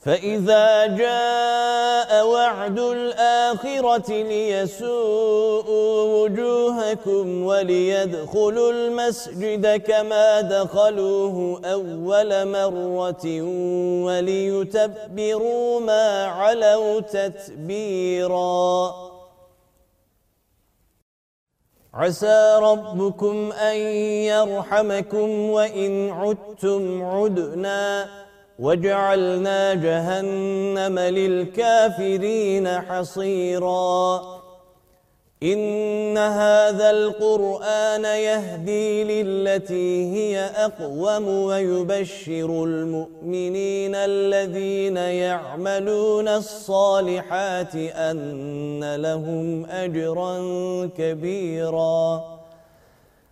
فإذا جاء وعد الآخرة ليسوءوا وجوهكم وليدخلوا المسجد كما دخلوه أول مرة وليتبروا ما علوا تتبيرا. عسى ربكم أن يرحمكم وإن عدتم عدنا. وجعلنا جهنم للكافرين حصيرا. إن هذا القرآن يهدي للتي هي أقوم ويبشر المؤمنين الذين يعملون الصالحات أن لهم أجرا كبيراً.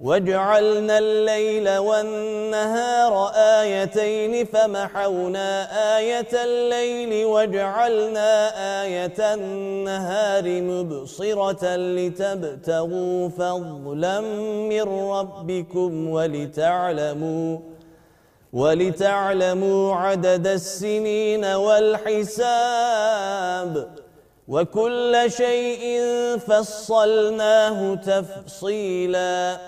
وجعلنا الليل والنهار آيتين فمحونا آية الليل وجعلنا آية النهار مبصرة لتبتغوا فضلا من ربكم ولتعلموا ولتعلموا عدد السنين والحساب وكل شيء فصلناه تفصيلاً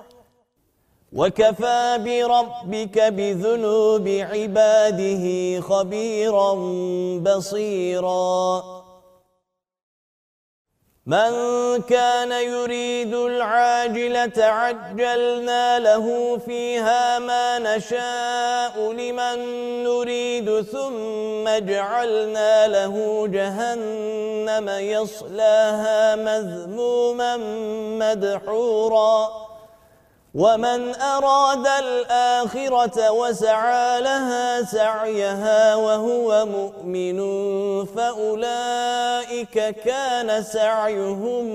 وَكَفَى بِرَبِّكَ بِذُنُوبِ عِبَادِهِ خَبِيرًا بَصِيرًا. مَنْ كَانَ يُرِيدُ الْعَاجِلَةَ عَجَّلْنَا لَهُ فِيهَا مَا نَشَاءُ لِمَنْ نُرِيدُ ثُمَّ جَعَلْنَا لَهُ جَهَنَّمَ يَصْلَاهَا مَذْمُومًا مَدْحُورًا. وَمَنْ أَرَادَ الْآخِرَةَ وَسَعَى لَهَا سَعْيَهَا وَهُوَ مُؤْمِنٌ فَأُولَئِكَ كَانَ سَعْيُهُمْ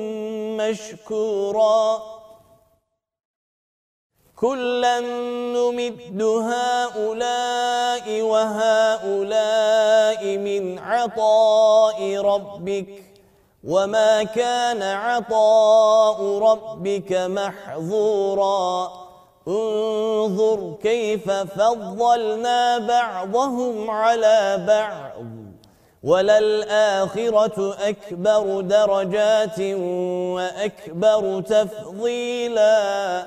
مَشْكُورًا. كُلًّا نُمِدُّ هَؤُلَاءِ وَهَؤُلَاءِ مِنْ عَطَاءِ رَبِّكَ. وما كان عطاء ربك محظورا انظر كيف فضلنا بعضهم على بعض وللآخرة أكبر درجات وأكبر تفضيلاً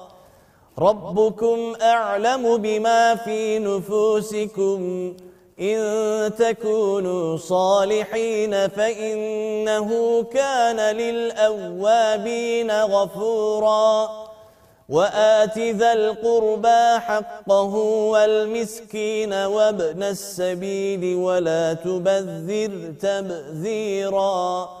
ربكم أعلم بما في نفوسكم. إن تكونوا صالحين فإنه كان للأوابين غفورا. وآت ذا القربى حقه والمسكين وابن السبيل ولا تبذر تبذيراً.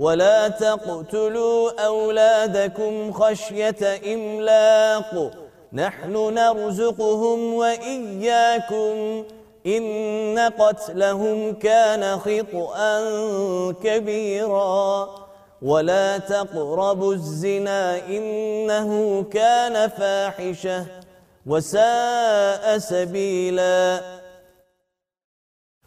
ولا تقتلوا أولادكم خشية إملاق نحن نرزقهم وإياكم إن قتلهم كان خطأ كبيرا ولا تقربوا الزنا إنه كان فاحشة وساء سبيلاً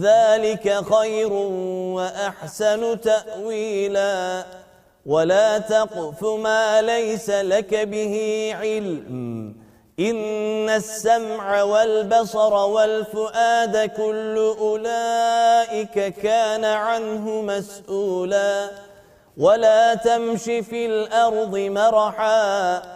ذلك خير وأحسن تأويلا. ولا تقف ما ليس لك به علم. إن السمع والبصر والفؤاد كل أولئك كان عنه مسؤولا. ولا تمش في الأرض مرحا.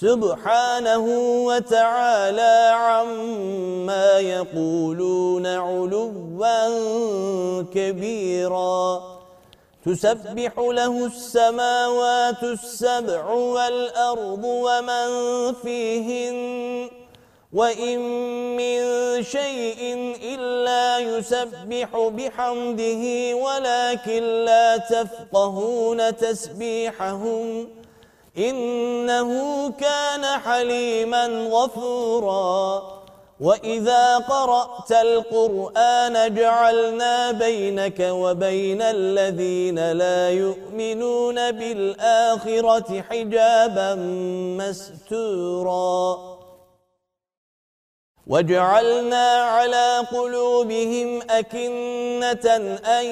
سبحانه وتعالى عما يقولون علوا كبيرا. تسبح له السماوات السبع والأرض ومن فيهن وإن من شيء إلا يسبح بحمده ولكن لا تفقهون تسبيحهم. إنه كان حليما غفورا. وإذا قرأت القرآن جعلنا بينك وبين الذين لا يؤمنون بالآخرة حجابا مستورا. وجعلنا على قلوبهم أكنة أن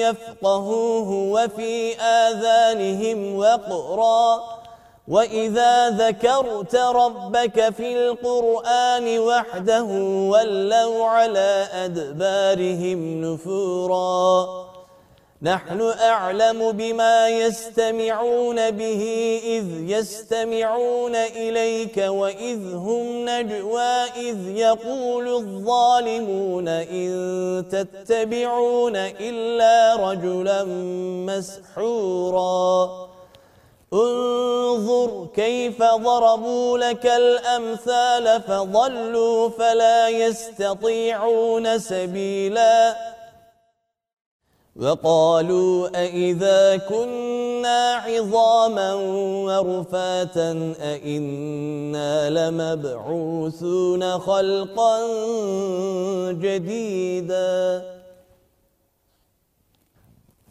يفقهوه وفي آذانهم وقرا. وإذا ذكرت ربك في القرآن وحده ولوا على أدبارهم نفورا نحن أعلم بما يستمعون به إذ يستمعون إليك وإذ هم نجوى إذ يقول الظالمون إن تتبعون إلا رجلا مسحورا انظر كيف ضربوا لك الأمثال فضلوا فلا يستطيعون سبيلا. وقالوا أئذا كنا عظاما ورفاتا أئنا لمبعوثون خلقا جديدا.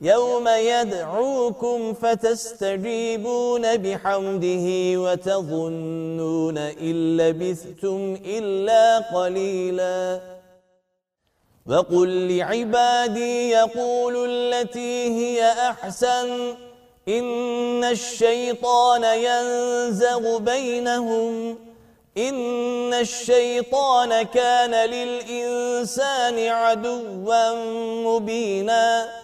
يوم يدعوكم فتستجيبون بحمده وتظنون إن لبثتم إلا قليلا. وقل لعبادي يقول التي هي أحسن إن الشيطان ينزغ بينهم إن الشيطان كان للإنسان عدوا مبيناً.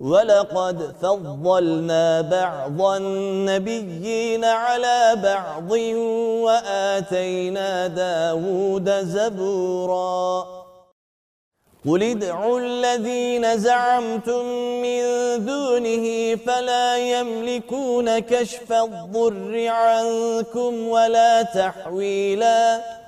ولقد فضلنا بعض النبيين على بعض وآتينا داود زبورا. قل ادعوا الذين زعمتم من دونه فلا يملكون كشف الضر عنكم ولا تحويلاً.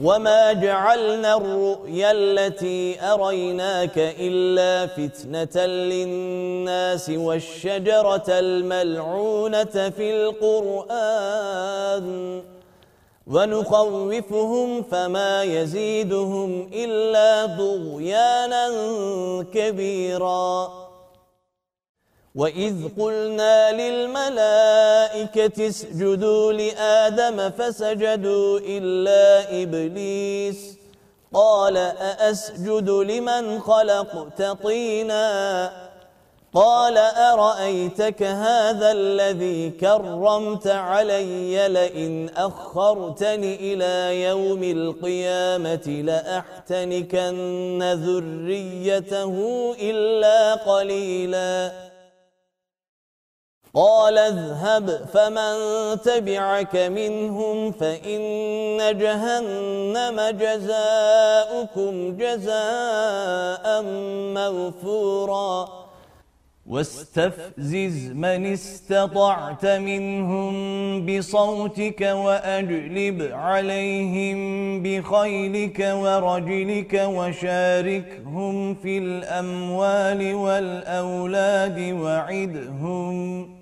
وَمَا جَعَلْنَا الرُّؤْيَا الَّتِي أَرَيْنَاكَ إِلَّا فِتْنَةً لِلنَّاسِ وَالشَّجَرَةَ الْمَلْعُونَةَ فِي الْقُرْآنِ وَنُخَوِّفُهُمْ فَمَا يَزِيدُهُمْ إِلَّا طُغْيَانًا كَبِيرًا وَإِذْ قُلْنَا لِلْمَلَائِكَةِ اسْجُدُوا لِآدَمَ فَسَجَدُوا إِلَّا إِبْلِيسَ قَالَ أَأَسْجُدُ لِمَنْ خَلَقْتَ طِينًا قَالَ أَرَأَيْتَكَ هَذَا الَّذِي كَرَّمْتَ عَلَيَّ لَئِنْ أَخَّرْتَنِ إِلَى يَوْمِ الْقِيَامَةِ لَأَحْتَنِكَنَّ ذُرِّيَّتَهُ إِلَّا قَلِيلًا قال اذهب فمن تبعك منهم فإن جهنم جزاؤكم جزاء موفورا. واستفزز من استطعت منهم بصوتك وأجلب عليهم بخيلك ورجلك وشاركهم في الأموال والأولاد وعدهم.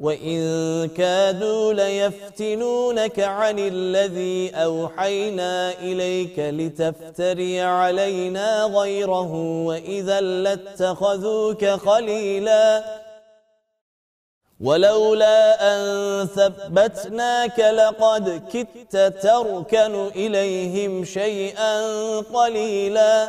وإن كادوا ليفتنونك عن الذي أوحينا إليك لتفتري علينا غيره وإذا لاتخذوك خليلا ولولا أن ثبتناك لقد كدت تركن إليهم شيئا قليلا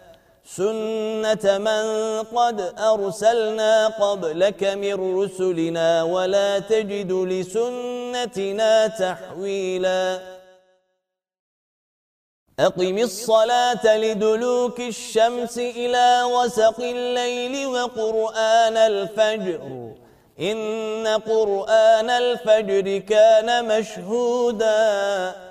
سنة من قد أرسلنا قبلك من رسلنا ولا تجد لسنتنا تحويلا أقم الصلاة لدلوك الشمس إلى وسق الليل وقرآن الفجر إن قرآن الفجر كان مشهوداً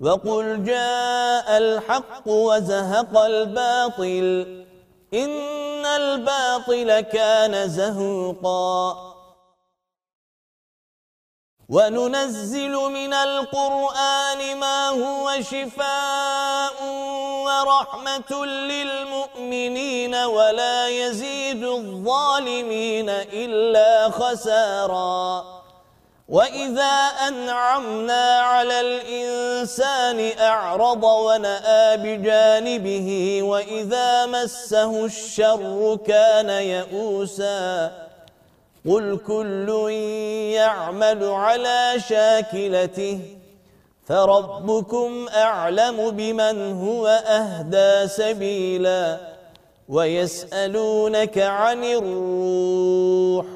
وقل جاء الحق وزهق الباطل إن الباطل كان زهوقا. وننزل من القرآن ما هو شفاء ورحمة للمؤمنين ولا يزيد الظالمين إلا خساراً. وَإِذَا أَنْعَمْنَا عَلَى الْإِنسَانِ أَعْرَضَ وَنَأَى بِجَانِبِهِ وَإِذَا مَسَّهُ الشَّرُّ كَانَ يَئُوسًا قُلْ كُلٌّ يَعْمَلُ عَلَى شَاكِلَتِهِ فَرَبُّكُمْ أَعْلَمُ بِمَنْ هُوَ أَهْدَى سَبِيلًا وَيَسْأَلُونَكَ عَنِ الرُّوحِ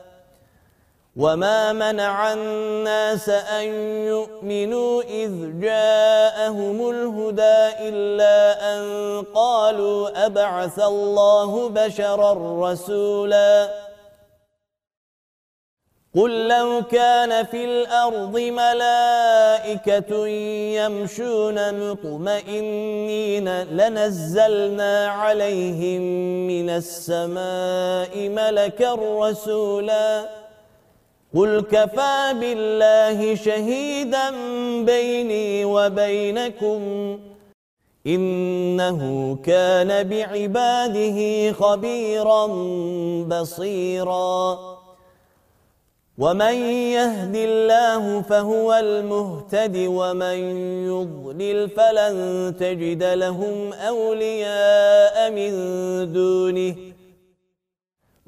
وما منع الناس أن يؤمنوا إذ جاءهم الهدى إلا أن قالوا أبعث الله بشرا رسولا قل لو كان في الأرض ملائكة يمشون مطمئنين لنزلنا عليهم من السماء ملكا رسولا قل كفى بالله شهيدا بيني وبينكم إنه كان بعباده خبيرا بصيراً ومن يهد الله فهو المهتد ومن يضلل فلن تجد لهم أولياء من دونه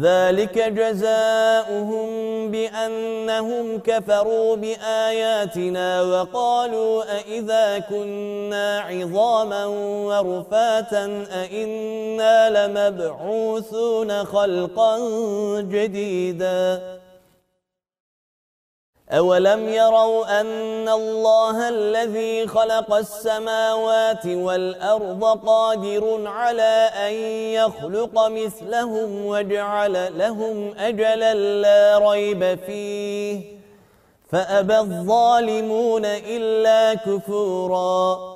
ذلك جزاؤهم بأنهم كفروا بآياتنا وقالوا أئذا كنا عظاما ورفاتا أئنا لمبعوثون خلقا جديدا أولم يروا أن الله الذي خلق السماوات والأرض قادر على أن يخلق مثلهم وجعل لهم أجلا لا ريب فيه فأبى الظالمون إلا كفوراً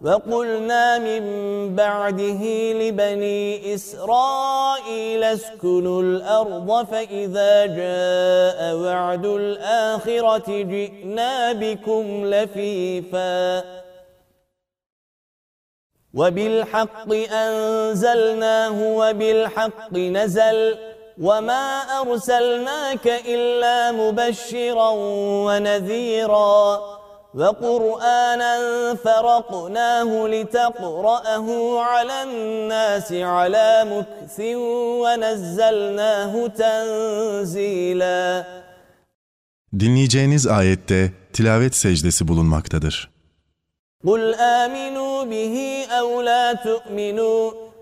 وقلنا من بعده لبني إسرائيل اسكنوا الأرض فإذا جاء وعد الآخرة جئنا بكم لفيفا. وبالحق أنزلناه وبالحق نزل وما أرسلناك إلا مبشرا ونذيرا. وقرآنا فرقناه لتقرأه على الناس على مكث ونزلناه تنزيلا Dinleyeceğiniz ayette tilavet secdesi bulunmaktadır. قُلْ آمِنُوا بِهِ أَوْ لَا تُؤْمِنُوا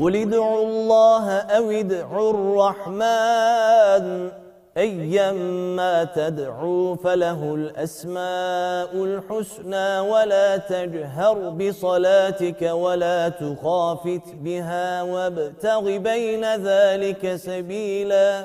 قل ادعوا الله أو ادعوا الرحمن أيما تدعوا فله الأسماء الحسنى ولا تجهر بصلاتك ولا تخافت بها وابتغ بين ذلك سبيلا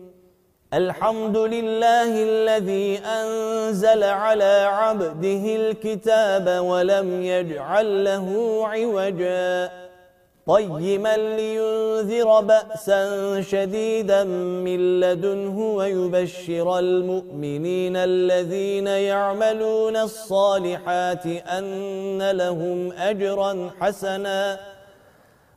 الحمد لله الذي أنزل على عبده الكتاب ولم يجعل له عوجا. قيما لينذر بأسا شديدا من لدنه ويبشر المؤمنين الذين يعملون الصالحات أن لهم أجرا حسنا.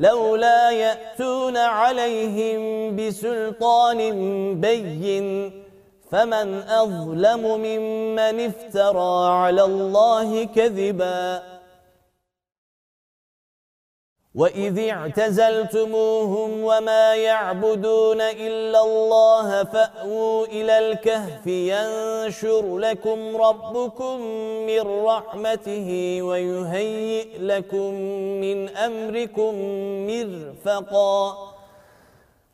لولا يأتون عليهم بسلطان بين فمن أظلم ممن افترى على الله كذباً وَإِذِ اعْتَزَلْتُمُوهُمْ وَمَا يَعْبُدُونَ إِلَّا اللَّهَ فَأْوُوا إِلَى الْكَهْفِ يَنشُرْ لَكُمْ رَبُّكُمْ مِنْ رَحْمَتِهِ وَيُهَيِّئْ لَكُمْ مِنْ أَمْرِكُمْ مِرْفَقًا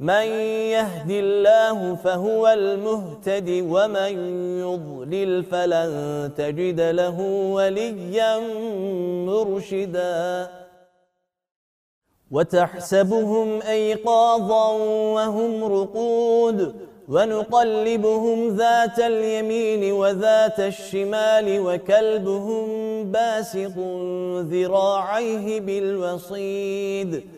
من يهد الله فهو المهتد ومن يضلل فلن تجد له وليا مرشدا. وتحسبهم أيقاظا وهم رقود ونقلبهم ذات اليمين وذات الشمال وكلبهم باسط ذراعيه بالوصيد.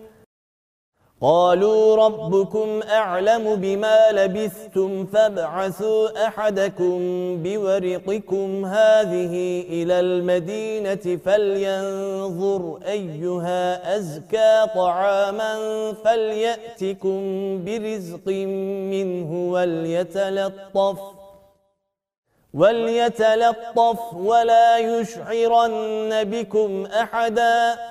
قالوا ربكم أعلم بما لبثتم فابعثوا أحدكم بورقكم هذه إلى المدينة فلينظر أيها أزكى طعاما فليأتكم برزق منه وليتلطف وليتلطف ولا يشعرن بكم أحداً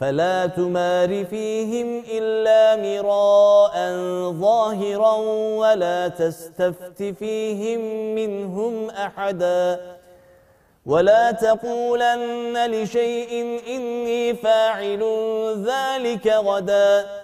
فلا تمار فيهم إلا مراء ظاهرا ولا تستفت فيهم منهم أحدا ولا تقولن لشيء إني فاعل ذلك غدا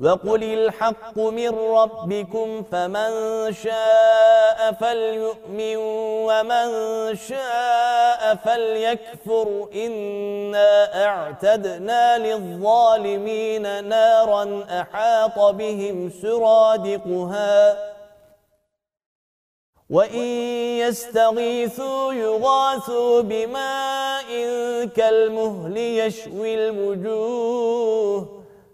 وقل الحق من ربكم فمن شاء فليؤمن ومن شاء فليكفر إنا اعتدنا للظالمين نارا أحاط بهم سرادقها وإن يستغيثوا يغاثوا بماء كالمهل يشوي الوجوه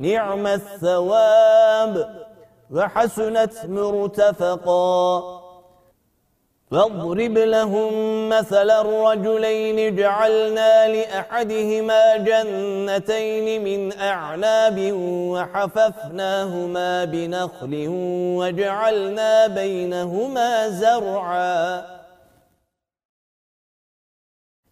نعم الثواب وحسنت مرتفقا واضرب لهم مثل الرجلين جعلنا لأحدهما جنتين من أعناب وحففناهما بنخل وجعلنا بينهما زرعا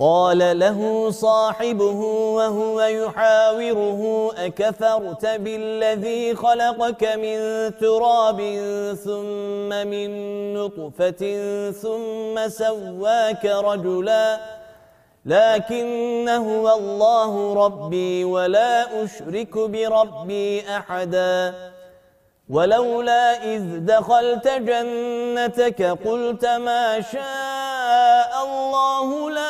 قال له صاحبه وهو يحاوره أكفرت بالذي خلقك من تراب ثم من نطفة ثم سواك رجلا لكن هو الله ربي ولا أشرك بربي أحدا. ولولا إذ دخلت جنتك قلت ما شاء الله لا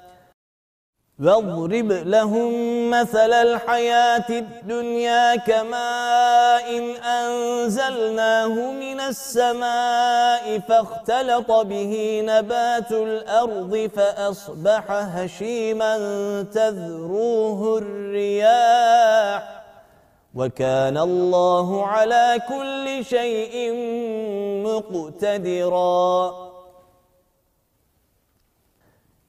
واضرب لهم مثل الحياة الدنيا كماء أنزلناه من السماء فاختلط به نبات الأرض فأصبح هشيما تذروه الرياح وكان الله على كل شيء مقتدرا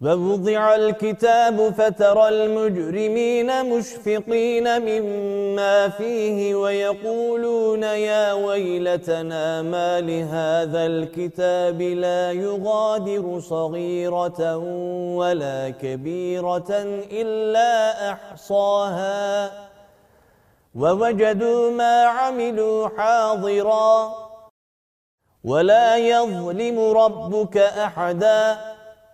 ووضع الكتاب فترى المجرمين مشفقين مما فيه ويقولون يا ويلتنا ما لهذا الكتاب لا يغادر صغيرة ولا كبيرة إلا أحصاها. ووجدوا ما عملوا حاضرا. ولا يظلم ربك أحداً.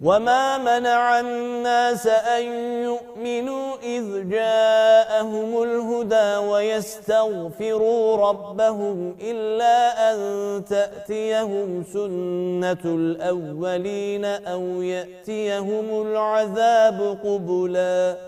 وما منع الناس أن يؤمنوا إذ جاءهم الهدى ويستغفروا ربهم إلا أن تأتيهم سنة الأولين أو يأتيهم العذاب قبلاً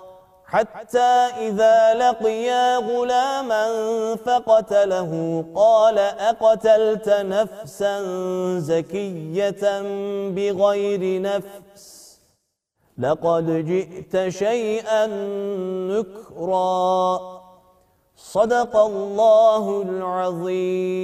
حتى إذا لقيا غلاما فقتله قال أقتلت نفسا زكية بغير نفس لقد جئت شيئا نكرا. صدق الله العظيم.